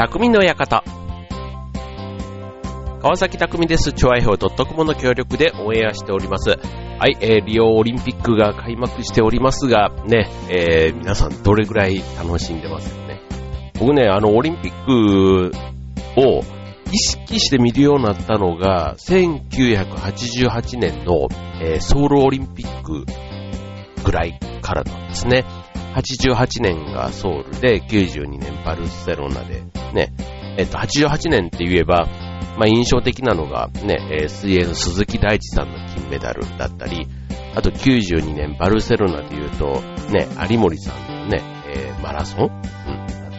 匠の館。川崎匠です。チョアイホー .com の協力でオンエアしております。はい、えー、リオオリンピックが開幕しておりますが、ね、えー、皆さんどれぐらい楽しんでますよね。僕ね、あの、オリンピックを意識して見るようになったのが、1988年の、えー、ソウルオリンピックぐらいからなんですね。88年がソウルで、92年バルセロナで、ね、えっと、88年って言えば、まあ、印象的なのがね、え、水泳の鈴木大地さんの金メダルだったり、あと92年バルセロナで言うと、ね、有森さんのね、えー、マラソン、うん、だっ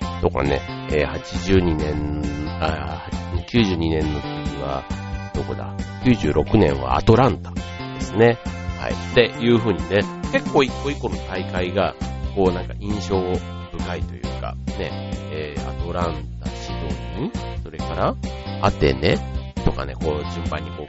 たり、とかね、えー、82年、あ、92年の時は、どこだ ?96 年はアトランタですね。はい。っていう風にね、結構一個一個の大会が、こうなんか印象深いというか、ね、えー、アトランタ、シドニー、それから、アテネとかね、こう順番にこ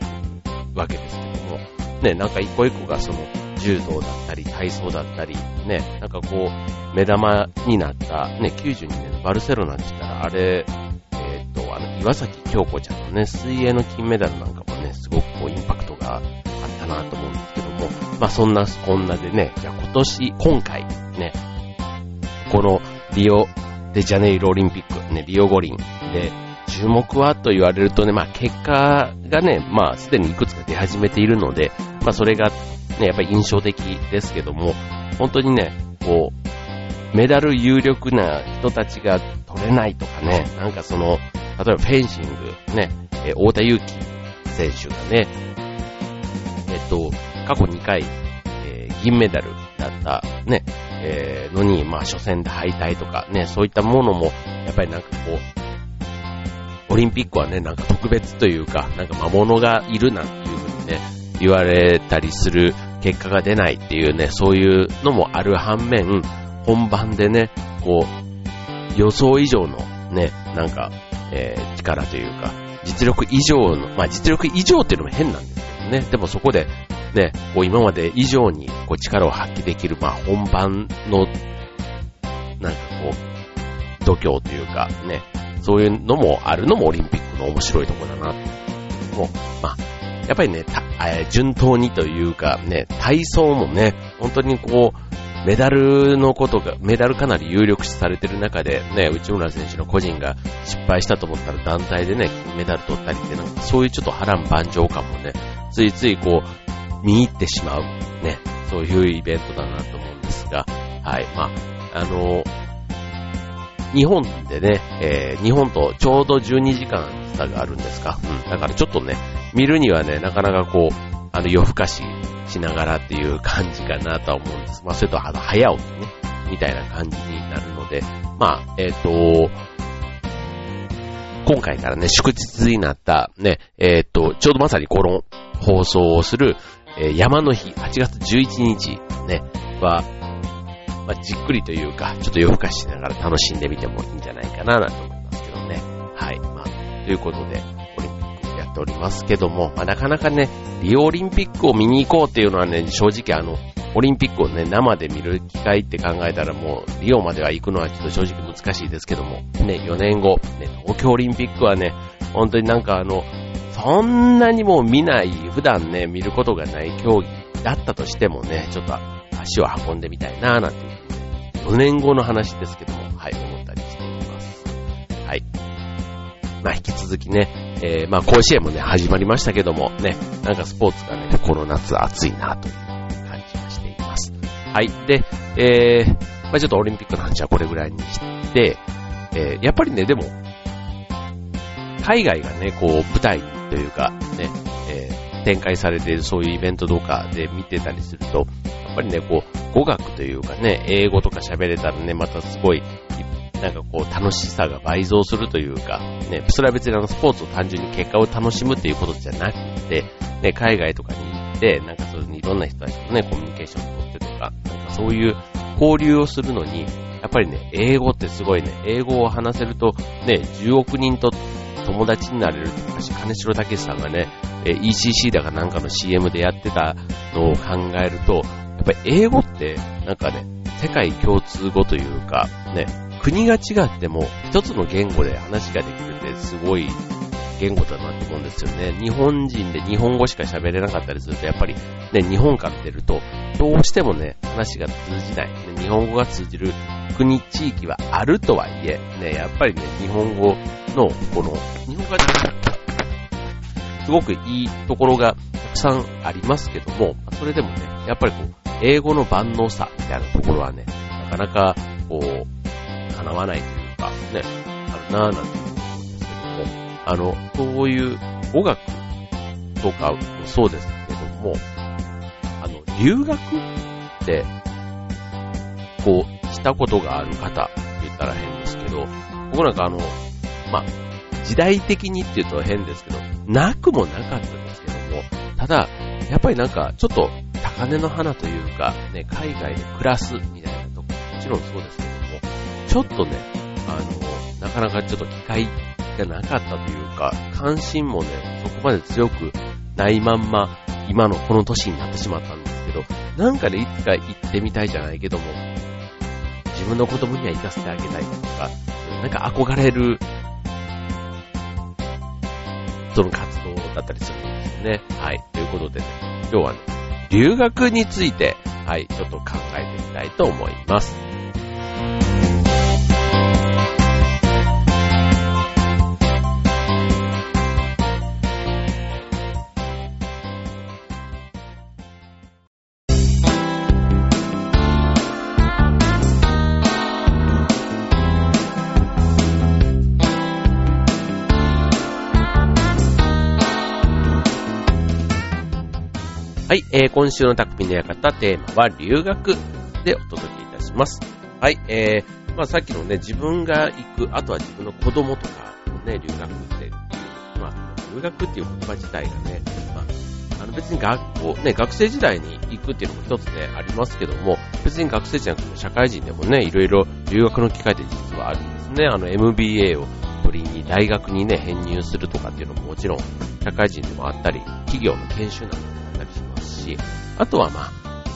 う、わけですけども、ね、なんか一個一個がその、柔道だったり、体操だったり、ね、なんかこう、目玉になった、ね、92年のバルセロナって言ったら、あれ、えっ、と、あの、岩崎京子ちゃんのね、水泳の金メダルなんかもね、すごくこう、インパクトがあったなと思うんですけども、まあそんな、こんなでね、じゃ今年、今回、ね、このリオデジャネイロオリンピック、ね、リオ五輪で、注目はと言われるとね、まあ結果がね、まあすでにいくつか出始めているので、まあそれがね、やっぱり印象的ですけども、本当にね、こう、メダル有力な人たちが取れないとかね、なんかその、例えばフェンシング、ね、え、太田祐樹選手がね、えっと、過去2回、えー、銀メダルだったね、えー、のに、まあ初戦で敗退とかね、そういったものも、やっぱりなんかこう、オリンピックはね、なんか特別というか、なんか魔物がいるなんていうふうにね、言われたりする結果が出ないっていうね、そういうのもある反面、本番でね、こう、予想以上のね、なんか、えー、力というか、実力以上の、まあ実力以上っていうのも変なんですけどね、でもそこでね、こう今まで以上にこう力を発揮できる、まあ本番の、なんかこう、度胸というかね、そういうのもあるのもオリンピックの面白いところだな。もう、まあ、やっぱりね、え順当にというかね、体操もね、本当にこう、メダルのことが、メダルかなり有力視されてる中で、ね、内村選手の個人が失敗したと思ったら団体でね、メダル取ったりって、なんかそういうちょっと波乱万丈感もね、ついついこう、見入ってしまう、ね、そういうイベントだなと思うんですが、はい、まあ、あの、日本でね、えー、日本とちょうど12時間差があるんですか。うん。だからちょっとね、見るにはね、なかなかこう、あの、夜更かししながらっていう感じかなとは思うんです。まあ、それと、あの、早起きね、みたいな感じになるので、まあ、えっ、ー、と、今回からね、祝日になった、ね、えっ、ー、と、ちょうどまさにこの放送をする、えー、山の日、8月11日ね、は、まあ、じっくりというか、ちょっと夜更かししながら楽しんでみてもいいんじゃないかな、なんて思いますけどね。はい。まあ、ということで、オリンピックやっておりますけども、まあ、なかなかね、リオオリンピックを見に行こうっていうのはね、正直あの、オリンピックをね、生で見る機会って考えたらもう、リオまでは行くのはちょっと正直難しいですけども、ね、4年後、ね、東京オリンピックはね、本当になんかあの、そんなにも見ない、普段ね、見ることがない競技だったとしてもね、ちょっと足を運んでみたいな、なんていう、4年後の話ですけども、はい、思ったりしています。はい。まあ、引き続きね、えー、まあ、甲子園もね、始まりましたけども、ね、なんかスポーツがね、この夏暑いな、という感じがしています。はい。で、えー、まあ、ちょっとオリンピックの話はこれぐらいにして、えー、やっぱりね、でも、海外がね、こう、舞台にというか、ね、えー、展開されているそういうイベントとかで見てたりすると、やっぱりね、こう、語学というかね、英語とか喋れたらね、またすごい、なんかこう、楽しさが倍増するというか、ね、それは別にあの、スポーツを単純に結果を楽しむっていうことじゃなくて、ね、海外とかに行って、なんかそういういろんな人たちとね、コミュニケーションを取ってとか、なんかそういう交流をするのに、やっぱりね、英語ってすごいね、英語を話せると、ね、10億人と友達になれるって昔、金城武さんがね、え ECC だかなんかの CM でやってたのを考えると、やっぱり英語って、なんかね、世界共通語というか、ね、国が違っても一つの言語で話ができるってすごい言語だなって思うんですよね。日本人で日本語しか喋れなかったりすると、やっぱりね、日本から出ると、どうしてもね、話が通じない。日本語が通じる国、地域はあるとはいえ、ね、やっぱりね、日本語の、この、日本語が、すごくいいところがたくさんありますけども、それでもね、やっぱりこう、英語の万能さみたいなところはね、なかなか、こう、叶わないというか、ね、あるなぁなんて、あの、そういう語学とかもそうですけども、あの、留学って、こう、したことがある方って言ったら変ですけど、僕なんかあの、まあ、時代的にって言うと変ですけど、なくもなかったですけども、ただ、やっぱりなんか、ちょっと高根の花というか、ね、海外で暮らすみたいなとこ、もちろんそうですけども、ちょっとね、あの、なかなかちょっと機会がなかったというか、関心もね、そこまで強くないまんま、今のこの年になってしまったんですけど、なんか、ね、いつか行ってみたいじゃないけども、自分の子供には行かせてあげたいとか、なんか憧れる、その活動だったりするんですよね。はい。ということでね、今日はね、留学について、はい、ちょっと考えてみたいと思います。はい、えー、今週の匠の館テーマは留学でお届けいたします。はい、えー、まあさっきのね、自分が行く、あとは自分の子供とかのね、留学っていう、まあ、留学っていう言葉自体がね、まあ、あの別に学校、ね、学生時代に行くっていうのも一つね、ありますけども、別に学生じゃなくても社会人でもね、いろいろ留学の機会って実はあるんですね。あの MBA を取りに大学にね、編入するとかっていうのももちろん社会人でもあったり、企業の研修などもし、あとはま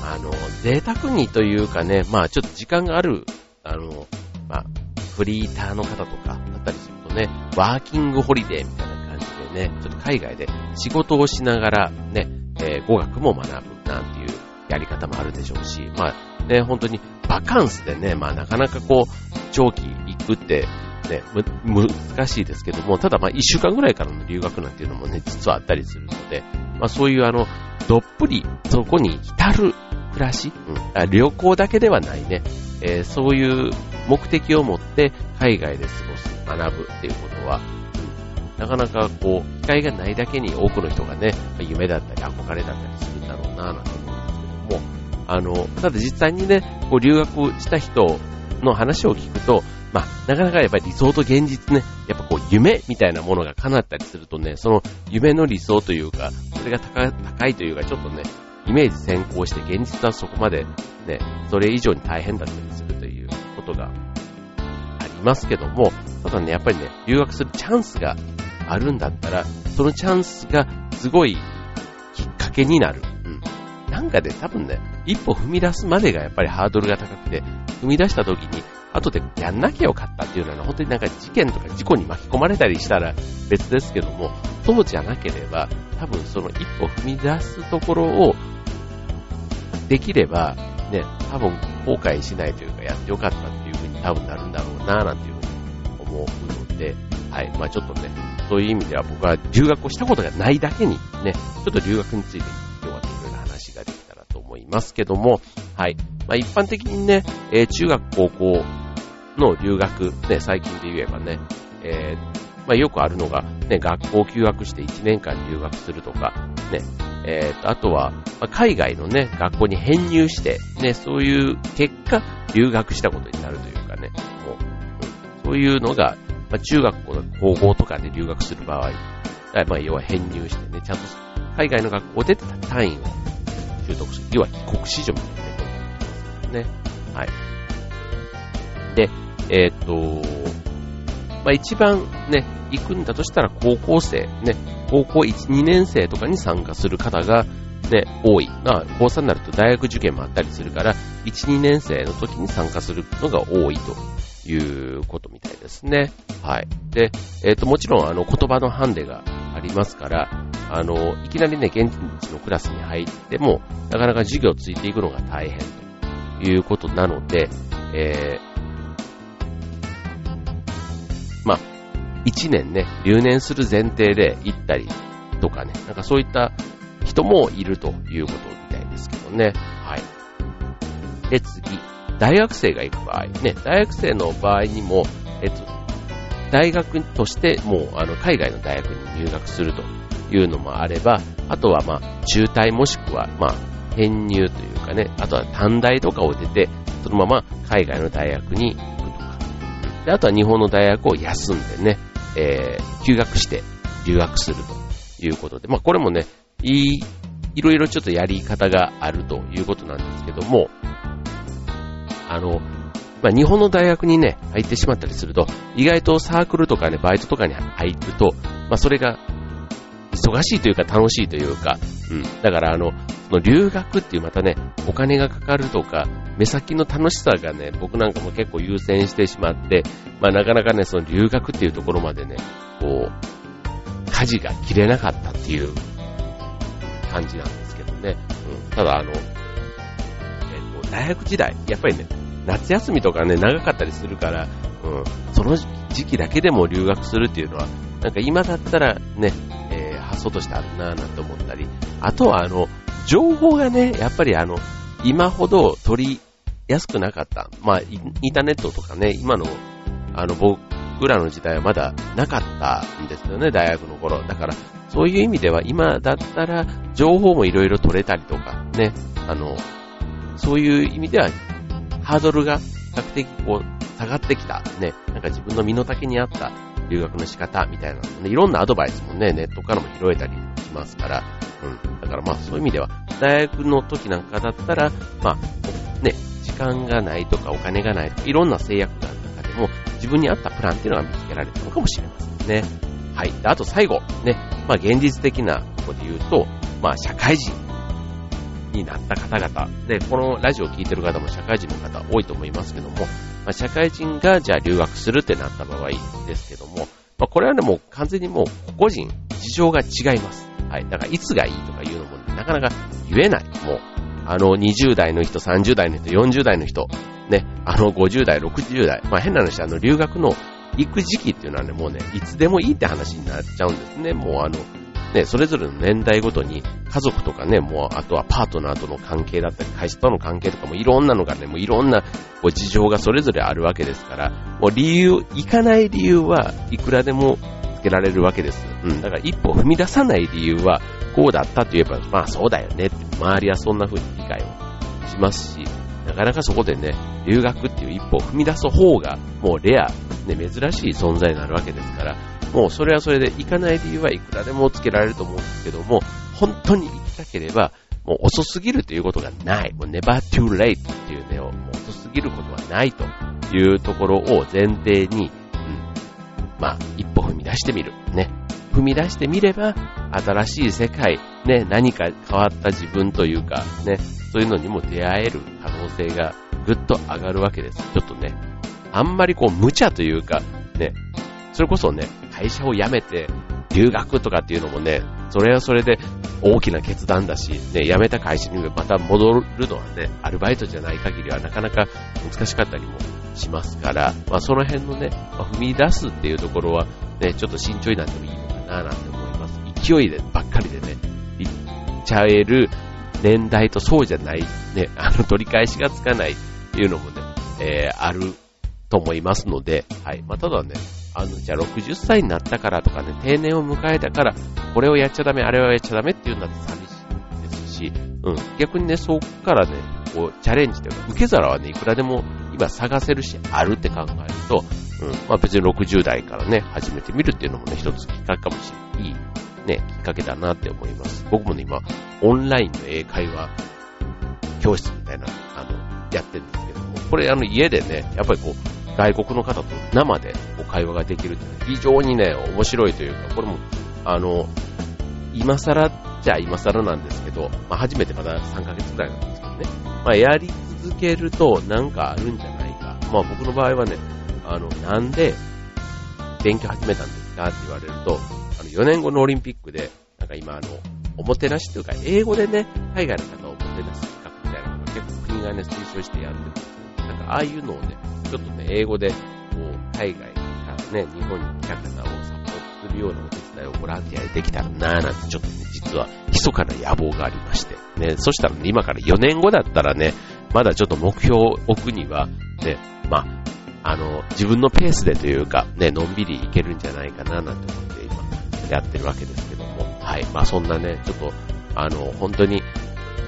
あ、あの、贅沢にというかね、まあちょっと時間がある、あの、まあ、フリーターの方とかだったりするとね、ワーキングホリデーみたいな感じでね、ちょっと海外で仕事をしながらね、えー、語学も学ぶなんていうやり方もあるでしょうし、まあね、本当にバカンスでね、まあなかなかこう、長期行くってね、む難しいですけども、ただまあ一週間ぐらいからの留学なんていうのもね、実はあったりするので、まあそういうあの、どっぷりそこに浸る暮らし、うん、あ旅行だけではないね、えー、そういう目的を持って海外で過ごす、学ぶっていうことは、うん、なかなかこう、機会がないだけに多くの人がね、夢だったり憧れだったりするんだろうなぁなんて思うんですけども、あの、ただ実際にね、こう留学した人の話を聞くと、まあ、なかなかやっぱり理想と現実ね、やっぱこう夢みたいなものが叶ったりするとね、その夢の理想というか、それが高いというか、ちょっとね、イメージ先行して現実はそこまでね、それ以上に大変だったりするということがありますけども、ただね、やっぱりね、留学するチャンスがあるんだったら、そのチャンスがすごいきっかけになる。うん。なんか、ね、多分ね、一歩踏み出すまでがやっぱりハードルが高くて、踏み出した時に後でやんなきゃよかったっていうのは、本当になんか事件とか事故に巻き込まれたりしたら別ですけども、そうじゃなければ、多分その一歩踏み出すところをできれば、ね、多分後悔しないというか、やってよかったっていう風に多分なるんだろうな、なんていう風に思うので、はい。まあちょっとね、そういう意味では僕は留学をしたことがないだけに、ね、ちょっと留学についてますけども、はい。まあ一般的にね、えー、中学、高校、の留学、ね、最近で言えばね、えー、まあ、よくあるのが、ね、学校休学して1年間留学するとか、ね、えー、と、あとは、まあ、海外のね、学校に編入して、ね、そういう結果、留学したことになるというかね、もう、そういうのが、まあ、中学校の高校とかで留学する場合、まあ、要は編入してね、ちゃんと海外の学校で単位を習得する。要は帰国子女みたいなことになりますね。はい。で、えっ、ー、と、まあ、一番ね、行くんだとしたら高校生、ね、高校1、2年生とかに参加する方が、ね、多い。まあ、高3になると大学受験もあったりするから、1、2年生の時に参加するのが多いということみたいですね。はい。で、えっ、と、もちろん、あの、言葉のハンデがありますから、あの、いきなりね、現地のクラスに入っても、なかなか授業ついていくのが大変ということなので、えー、まあ、一年ね、留年する前提で行ったりとかね、なんかそういった人もいるということみたいですけどね。はい。で、次。大学生が行く場合、ね、大学生の場合にも、えっと、大学としてもう、あの、海外の大学に入学するというのもあれば、あとはまあ、中退もしくは、まあ、編入というかね、あとは短大とかを出て、そのまま海外の大学に行くとか。で、あとは日本の大学を休んでね、えー、休学して留学するということで、まあこれもね、いい、いろいろちょっとやり方があるということなんですけども、あの、まあ、日本の大学にね、入ってしまったりすると、意外とサークルとかね、バイトとかに入ると、まあ、それが、忙しいというか楽しいというか、うん。だからあの、その留学っていうまたね、お金がかかるとか、目先の楽しさがね、僕なんかも結構優先してしまって、まあなかなかね、その留学っていうところまでね、こう、舵が切れなかったっていう感じなんですけどね。うん。ただあの、えっ、と、大学時代、やっぱりね、夏休みとかね、長かったりするから、うん、その時期だけでも留学するっていうのは、なんか今だったらね、えー、発想としてあるなぁなんて思ったり、あとはあの、情報がね、やっぱりあの、今ほど取りやすくなかった。まあ、インターネットとかね、今の、あの、僕らの時代はまだなかったんですよね、大学の頃。だから、そういう意味では今だったら、情報もいろいろ取れたりとか、ね、あの、そういう意味ではハードルが比較的こう下がってきた、ね、なんか自分の身の丈に合った留学の仕方みたいなのね、いろんなアドバイスもね、ネットからも拾えたりしますから、うん。だからまあそういう意味では、大学の時なんかだったら、まあ、ね、時間がないとかお金がないとか、いろんな制約がある中でも、自分に合ったプランっていうのが見つけられたのかもしれませんね。はい。あと最後、ね、まあ現実的なところで言うと、まあ社会人になった方々、で、このラジオを聴いてる方も社会人の方多いと思いますけども、まあ、社会人がじゃあ留学するってなった場合ですけども、まあ、これはね、もう完全にもう個人、事情が違います。はい。だからいつがいいとかいうのも、なかなか言えない。もう、あの20代の人、30代の人、40代の人、ね、あの50代、60代、まあ変な話、あの留学の行く時期っていうのはね、もうね、いつでもいいって話になっちゃうんですね。もうあの、ね、それぞれの年代ごとに家族とかね、もうあとはパートナーとの関係だったり、会社との関係とかもいろんなのがね、もういろんなこう事情がそれぞれあるわけですから、もう理由、行かない理由はいくらでもつけられるわけです。うん、だから一歩踏み出さない理由は、こうだったと言えば、まあそうだよねって、周りはそんな風に理解をしますし、なかなかそこでね、留学っていう一歩を踏み出す方が、もうレア、ね、珍しい存在になるわけですから、もうそれはそれで行かない理由はいくらでもつけられると思うんですけども、本当に行きたければ、もう遅すぎるということがない。もう never too late っていうね、もう遅すぎることはないというところを前提に、うん、まあ、一歩踏み出してみる。ね。踏み出してみれば、新しい世界、ね、何か変わった自分というか、ね、そういうのにも出会える可能性がぐっと上がるわけです。ちょっとね、あんまりこう無茶というか、ね、それこそね、会社を辞めて留学とかっていうのもね、それはそれで大きな決断だし、ね、辞めた会社にまた戻るのはね、アルバイトじゃない限りはなかなか難しかったりもしますから、まあその辺のね、まあ、踏み出すっていうところはね、ちょっと慎重になってもいいのかななんて思います。勢いでばっかりでね、いっちゃえる年代とそうじゃない、ね、あの取り返しがつかないっていうのもね、えー、あると思いますので、はい。まあ、ただね、あの、じゃあ60歳になったからとかね、定年を迎えたから、これをやっちゃダメ、あれはやっちゃダメっていうんだって寂しいですし、うん、逆にね、そこからね、こう、チャレンジというか、受け皿はね、いくらでも今探せるし、あるって考えると、うん、まあ別に60代からね、始めてみるっていうのもね、一つきっかけかもしれない。いい、ね、きっかけだなって思います。僕もね、今、オンラインの英会話教室みたいな、あの、やってるんですけども、これあの家でね、やっぱりこう、外国の方と生でお会話ができるって非常にね、面白いというか、これも、あの、今更じゃ今更なんですけど、まあ、初めてまだ3ヶ月くらいなんですけどね、まあ、やり続けるとなんかあるんじゃないか。まあ、僕の場合はね、あの、なんで勉強始めたんですかって言われると、あの、4年後のオリンピックで、なんか今あの、おもてなしというか、英語でね、海外の方をおもてなし企画みたいなのが結構国がね、推奨してやってるんです、なんかああいうのをね、ちょっとね、英語で、こう、海外からね、日本に来た方をサポートするようなお手伝いをボランティアでできたらなぁなんてちょっとね、実は密かな野望がありまして、ね、そしたらね、今から4年後だったらね、まだちょっと目標を置くには、ね、まあ、あの、自分のペースでというか、ね、のんびりいけるんじゃないかななんて思って今、やってるわけですけども、はい、まあそんなね、ちょっと、あの、本当に、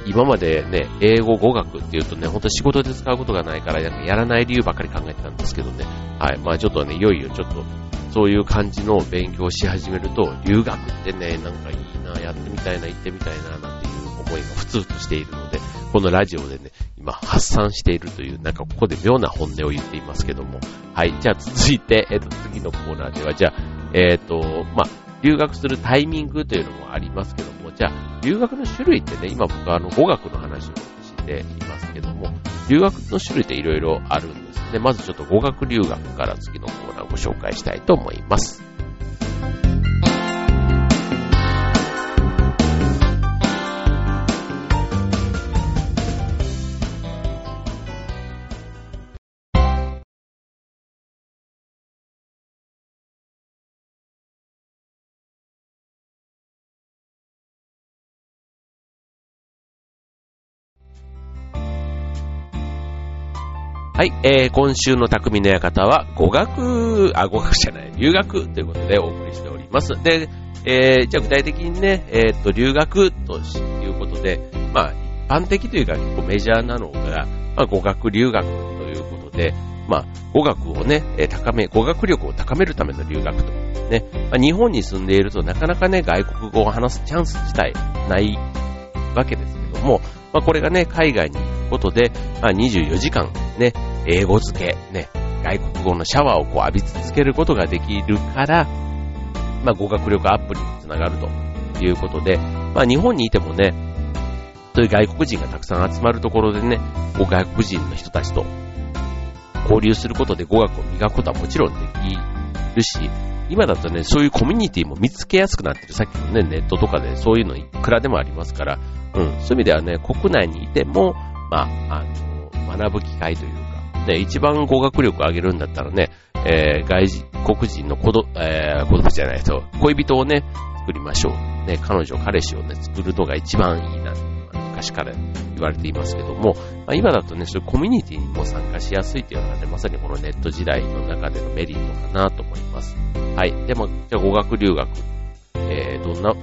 今までね、英語語学っていうとね、本当仕事で使うことがないから、やらない理由ばっかり考えてたんですけどね、はい、まあちょっとね、いよいよちょっと、そういう感じの勉強をし始めると、留学ってね、なんかいいな、やってみたいな、行ってみたいな、なんていう思いが普通としているので、このラジオでね、今発散しているという、なんかここで妙な本音を言っていますけども。はい。じゃあ続いて、えっ、と、次のコーナーでは、じゃあ、えっ、と、まあ、留学するタイミングというのもありますけども、じゃあ、留学の種類ってね、今僕はあの、語学の話をしていますけども、留学の種類っていろいろあるんですね。まずちょっと語学留学から次のコーナーをご紹介したいと思います。はい、えー、今週の匠の館は語学、あ、語学じゃない、留学ということでお送りしております。で、えー、じゃあ具体的にね、えー、っと、留学ということで、まあ、一般的というか結構メジャーなのが、まあ、語学留学ということで、まあ、語学をね、高め、語学力を高めるための留学と。ね、まあ、日本に住んでいるとなかなかね、外国語を話すチャンス自体ないわけですけども、まあ、これがね、海外に行くことで、まあ、24時間ね、英語付け、ね、外国語のシャワーをこう浴び続けることができるから、まあ、語学力アップにつながるということで、まあ、日本にいてもね、そういう外国人がたくさん集まるところでね、こう外国人の人たちと交流することで語学を磨くことはもちろんできるし、今だとね、そういうコミュニティも見つけやすくなってる。さっきのね、ネットとかでそういうのいくらでもありますから、うん、そういう意味ではね、国内にいても、まあ、あの、学ぶ機会というね、一番語学力を上げるんだったらね、えー、外国人の子ど、えー、子供じゃないと、恋人をね、作りましょう。ね、彼女、彼氏をね、作るのが一番いいな、昔から言われていますけども、まあ、今だとね、そういうコミュニティにも参加しやすいというのがね、まさにこのネット時代の中でのメリットかなと思います。はい。でも、じゃあ語学留学、えー、どんな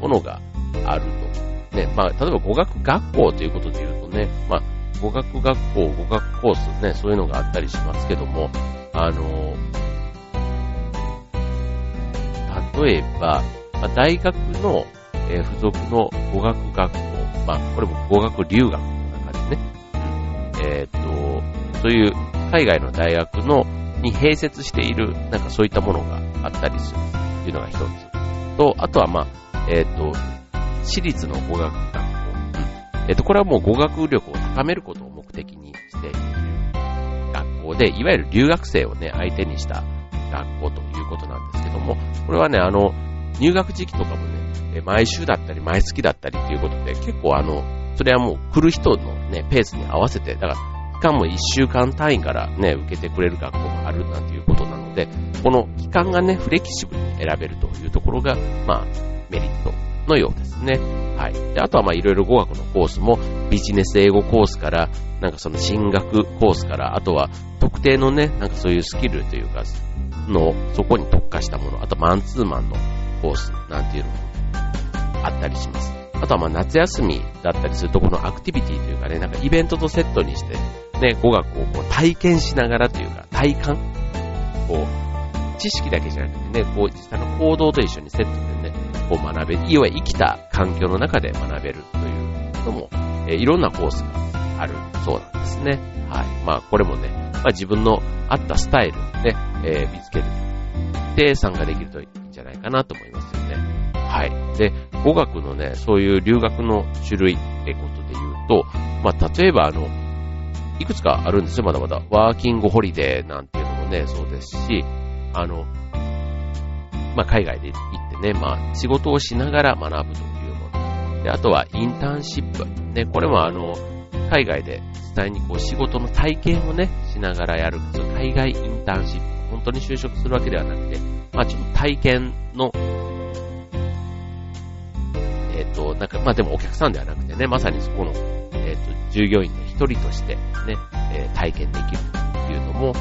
ものがあると。ね、まあ、例えば語学学校ということで言うとね、まあ、語学学校、語学コースね、そういうのがあったりしますけども、あの、例えば、まあ、大学の、えー、付属の語学学校、まあ、これも語学留学の中でね、えー、っと、そういう海外の大学のに併設している、なんかそういったものがあったりするっていうのが一つ。と、あとはまあ、えー、っと、私立の語学学えっと、これはもう語学力を高めることを目的にしている学校で、いわゆる留学生をね、相手にした学校ということなんですけども、これはね、あの、入学時期とかもね、毎週だったり毎月だったりっていうことで、結構あの、それはもう来る人のね、ペースに合わせて、だから、期間も1週間単位からね、受けてくれる学校があるなんていうことなので、この期間がね、フレキシブルに選べるというところが、まあ、メリットのようですね。はい。で、あとはまあいろいろ語学のコースもビジネス英語コースから、なんかその進学コースから、あとは特定のね、なんかそういうスキルというか、の、そこに特化したもの、あとマンツーマンのコースなんていうのもあったりします。あとはまあ夏休みだったりするとこのアクティビティというかね、なんかイベントとセットにして、ね、語学をこう体験しながらというか、体感？こう、知識だけじゃなくてね、こう実際の行動と一緒にセットでね、こう学べる、要は生きた環境の中で学べるというのも、え、いろんなコースがあるそうなんですね。はい。まあこれもね、まあ自分の合ったスタイルで、えー、見つける。で、参加できるといいんじゃないかなと思いますよね。はい。で、語学のね、そういう留学の種類ってことで言うと、まあ例えばあの、いくつかあるんですよ、まだまだ。ワーキングホリデーなんていうのもね、そうですし、あの、まあ、海外で行っね、まあ、仕事をしながら学ぶというもの。で、あとはインターンシップ。ね、これもあの、海外で実際にこう仕事の体験をね、しながらやる、海外インターンシップ。本当に就職するわけではなくて、まあちょっと体験の、えっ、ー、と、なんか、まあでもお客さんではなくてね、まさにそこの、えっ、ー、と、従業員の一人としてね、えー、体験できるというのも、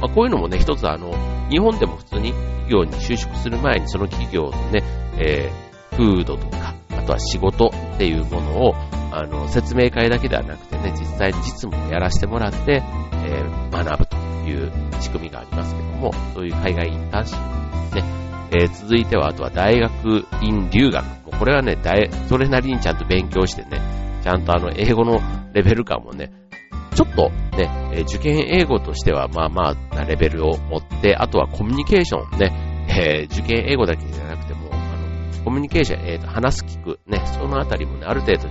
まあこういうのもね、一つあの、日本でも普通に企業に就職する前にその企業のね、えー、フードとか、あとは仕事っていうものを、あの、説明会だけではなくてね、実際に実務をやらせてもらって、えー、学ぶという仕組みがありますけども、そういう海外インターンシップですね。えー、続いては、あとは大学院留学。これはね、それなりにちゃんと勉強してね、ちゃんとあの、英語のレベル感もね、ちょっとね、え受験英語としてはまあまあなレベルを持って、あとはコミュニケーションね、え、受験英語だけじゃなくても、あの、コミュニケーション、えー、と話す聞く、ね、そのあたりもね、ある程度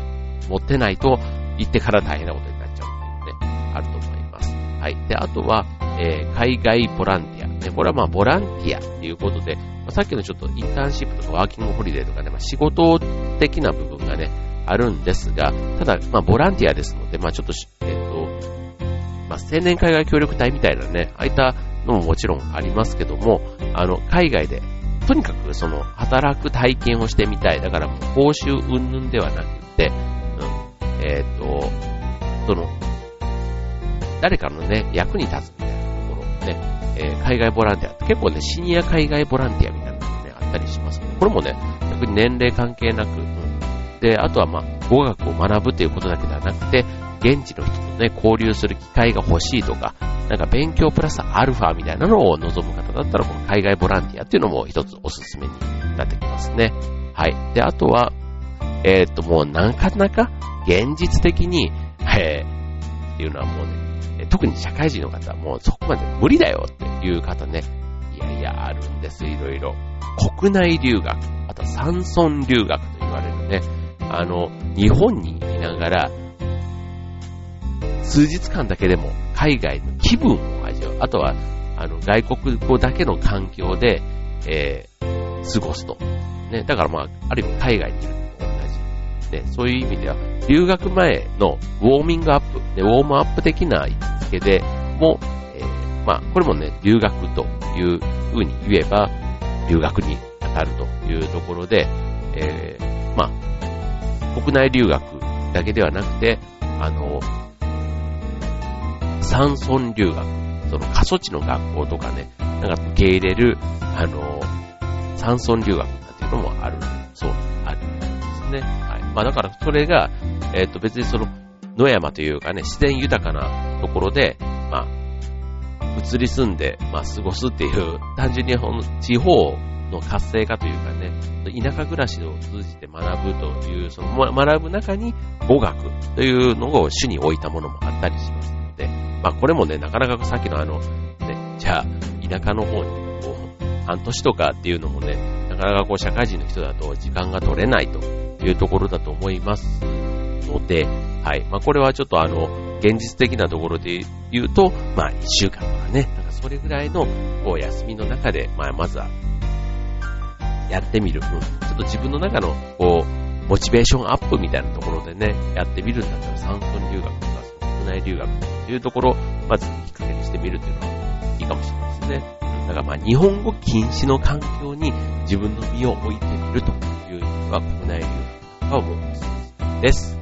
持ってないと、行ってから大変なことになっちゃうっていうね、あると思います。はい。で、あとは、えー、海外ボランティア。ね、これはまあ、ボランティアっていうことで、まあ、さっきのちょっとインターンシップとかワーキングホリデーとかね、まあ、仕事的な部分がね、あるんですが、ただ、まあ、ボランティアですので、まあ、ちょ、っ、と、まあ、青年海外協力隊みたいなね、ああいったのももちろんありますけども、あの、海外で、とにかくその、働く体験をしてみたい。だからもう、報酬云々ではなくて、うん、えっ、ー、と、その、誰かのね、役に立つみたいなところね、えー、海外ボランティア、結構ね、シニア海外ボランティアみたいなのがね、あったりしますこれもね、逆に年齢関係なく、うん、で、あとはまあ、語学を学ぶということだけではなくて、現地の人とね、交流する機会が欲しいとか、なんか勉強プラスアルファみたいなのを望む方だったら、この海外ボランティアっていうのも一つおすすめになってきますね。はい。で、あとは、えー、っと、もうなかなか現実的に、えー、っていうのはもうね、特に社会人の方はもうそこまで無理だよっていう方ね、いやいや、あるんです、いろいろ。国内留学、あと山村留学と言われるね、あの、日本にいながら、数日間だけでも海外の気分を味わう。あとは、あの、外国語だけの環境で、えー、過ごすと。ね、だからまあ、ある意味海外にいるのと同じ。ね、そういう意味では、留学前のウォーミングアップ、ね、ウォームアップ的な位置づけでも、えー、まあ、これもね、留学という風に言えば、留学に当たるというところで、えー、まあ、国内留学だけではなくて、あの、山村留学、その過疎地の学校とかね、なんか受け入れる、あの、山村留学なんていうのもある、そう、あるんですね。はい。まあだからそれが、えっ、ー、と別にその、野山というかね、自然豊かなところで、まあ、移り住んで、まあ過ごすっていう、単純に地方の活性化というかね、田舎暮らしを通じて学ぶという、その学ぶ中に語学というのを主に置いたものもあったりします、まあこれもね、なかなかさっきのあの、ね、じゃあ、田舎の方に、こう、半年とかっていうのもね、なかなかこう社会人の人だと時間が取れないというところだと思いますので、はい。まあこれはちょっとあの、現実的なところで言うと、まあ1週間とかね、なんかそれぐらいの、こう休みの中で、まあまずは、やってみる。うん。ちょっと自分の中の、こう、モチベーションアップみたいなところでね、やってみるんだったら、山村留学とか、内留学というところを、まずきっかけにしてみるというのはいいかもしれないですね。だからまあ、日本語禁止の環境に自分の身を置いてみるというのが国内留学とかをおすすです。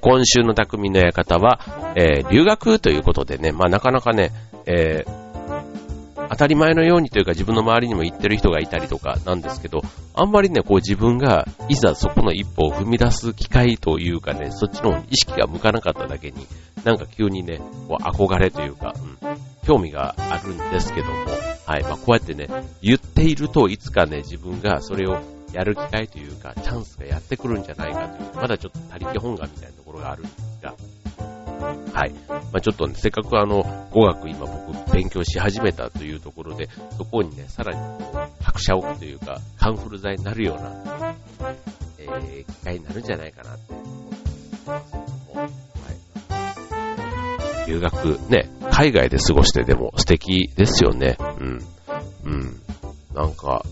今週の匠の館は、えー、留学ということでね、まあなかなかね、えー、当たり前のようにというか自分の周りにも行ってる人がいたりとかなんですけど、あんまりね、こう自分がいざそこの一歩を踏み出す機会というかね、そっちの意識が向かなかっただけに、なんか急にね、こう憧れというか、うん、興味があるんですけども、はい、まあこうやってね、言っているといつかね、自分がそれをやる機会というか、チャンスがやってくるんじゃないかという、まだちょっと他力本願みたいなころがあるんですが、はい。まあ、ちょっとね、せっかくあの、語学今僕勉強し始めたというところで、そこにね、さらに拍車を置くというか、カンフル剤になるような、えー、機会になるんじゃないかなって思ってます、はい。留学、ね、海外で過ごしてでも素敵ですよね。うん。うん。なんか、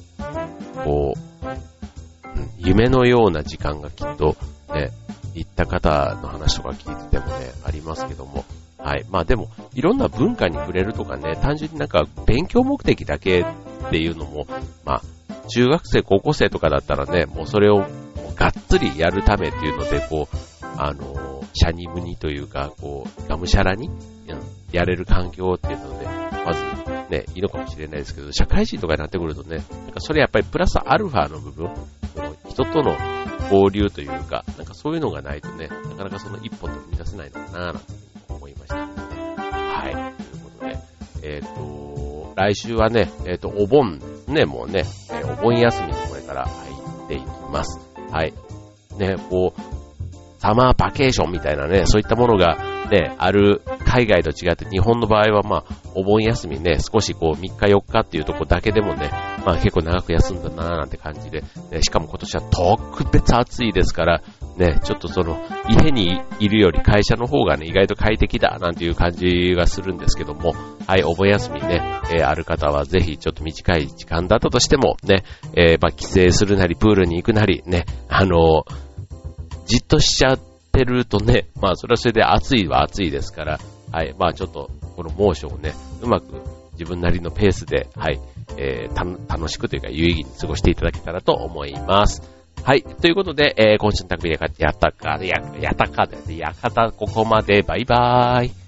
こう、うん、夢のような時間がきっと、ね、行った方の話とか聞いててもね、ありますけども。はい。まあでも、いろんな文化に触れるとかね、単純になんか勉強目的だけっていうのも、まあ、中学生、高校生とかだったらね、もうそれをがっつりやるためっていうので、こう、あの、シャニムニというか、こう、がむしゃらに、やれる環境っていうので、まずね、いいのかもしれないですけど、社会人とかになってくるとね、なんかそれやっぱりプラスアルファの部分、人との交流というか、なんかそういうのがないとね、なかなかその一歩と踏み出せないのかな、なんて思いました、はい。ということで、えっ、ー、と、来週はね、えっ、ー、と、お盆、ね、もうね、えー、お盆休みにこれから入っていきます。はい。ね、こう、サマーバケーションみたいなね、そういったものがね、ある海外と違って日本の場合はまあ、お盆休みね、少しこう3日4日っていうとこだけでもね、まあ結構長く休んだなーなんて感じで、ね、しかも今年は特別暑いですから、ね、ちょっとその、家にいるより会社の方がね、意外と快適だなんていう感じがするんですけども、はい、お盆休みね、えー、ある方はぜひちょっと短い時間だったとしても、ね、えー、まあ帰省するなり、プールに行くなり、ね、あのー、じっとしちゃってるとね、まあそれはそれで暑いは暑いですから、はい、まあちょっとこの猛暑をね、うまく自分なりのペースで、はい、えー、楽しくというか有意義に過ごしていただけたらと思います。はい。ということで、えー、今週の匠でやったか、や、やったかで、やかた、ここまで、バイバーイ。